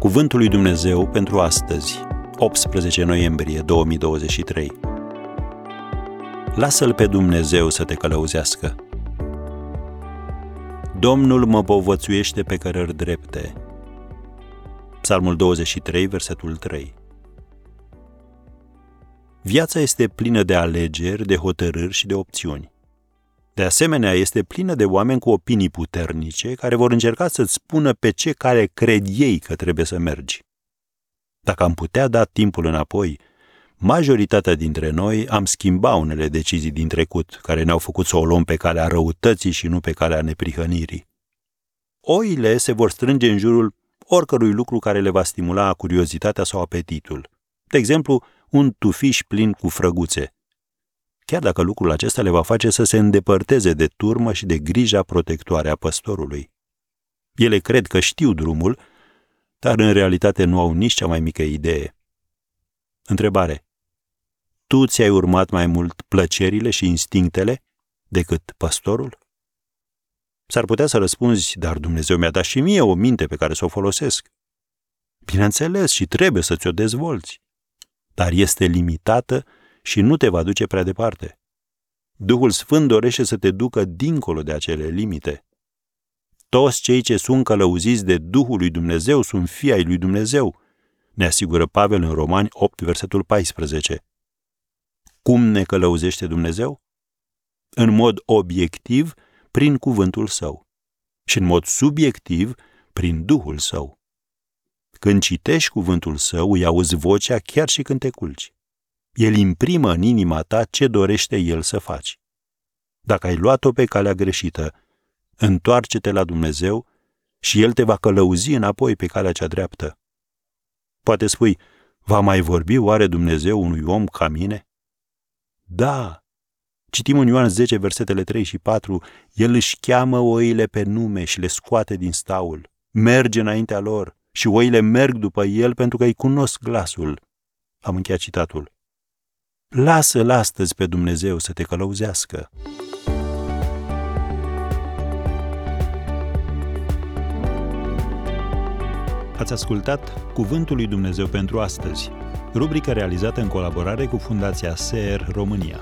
Cuvântul lui Dumnezeu pentru astăzi, 18 noiembrie 2023. Lasă-L pe Dumnezeu să te călăuzească. Domnul mă povățuiește pe cărări drepte. Psalmul 23, versetul 3. Viața este plină de alegeri, de hotărâri și de opțiuni. De asemenea, este plină de oameni cu opinii puternice care vor încerca să-ți spună pe ce care cred ei că trebuie să mergi. Dacă am putea da timpul înapoi, majoritatea dintre noi am schimbat unele decizii din trecut care ne-au făcut să o luăm pe calea răutății și nu pe calea neprihănirii. Oile se vor strânge în jurul oricărui lucru care le va stimula curiozitatea sau apetitul. De exemplu, un tufiș plin cu frăguțe – chiar dacă lucrul acesta le va face să se îndepărteze de turmă și de grija protectoare a păstorului. Ele cred că știu drumul, dar în realitate nu au nici cea mai mică idee. Întrebare. Tu ți-ai urmat mai mult plăcerile și instinctele decât păstorul? S-ar putea să răspunzi, dar Dumnezeu mi-a dat și mie o minte pe care să o folosesc. Bineînțeles, și trebuie să ți-o dezvolți. Dar este limitată și nu te va duce prea departe. Duhul Sfânt dorește să te ducă dincolo de acele limite. Toți cei ce sunt călăuziți de Duhul lui Dumnezeu sunt fii ai lui Dumnezeu, ne asigură Pavel în Romani 8, versetul 14. Cum ne călăuzește Dumnezeu? În mod obiectiv, prin cuvântul său și în mod subiectiv, prin Duhul său. Când citești cuvântul său, îi auzi vocea chiar și când te culci. El imprimă în inima ta ce dorește El să faci. Dacă ai luat-o pe calea greșită, întoarce-te la Dumnezeu și El te va călăuzi înapoi pe calea cea dreaptă. Poate spui, va mai vorbi oare Dumnezeu unui om ca mine? Da! Citim în Ioan 10, versetele 3 și 4, El își cheamă oile pe nume și le scoate din staul. Merge înaintea lor și oile merg după El pentru că îi cunosc glasul. Am încheiat citatul. Lasă-L astăzi pe Dumnezeu să te călăuzească. Ați ascultat Cuvântul lui Dumnezeu pentru astăzi, rubrica realizată în colaborare cu Fundația SER România.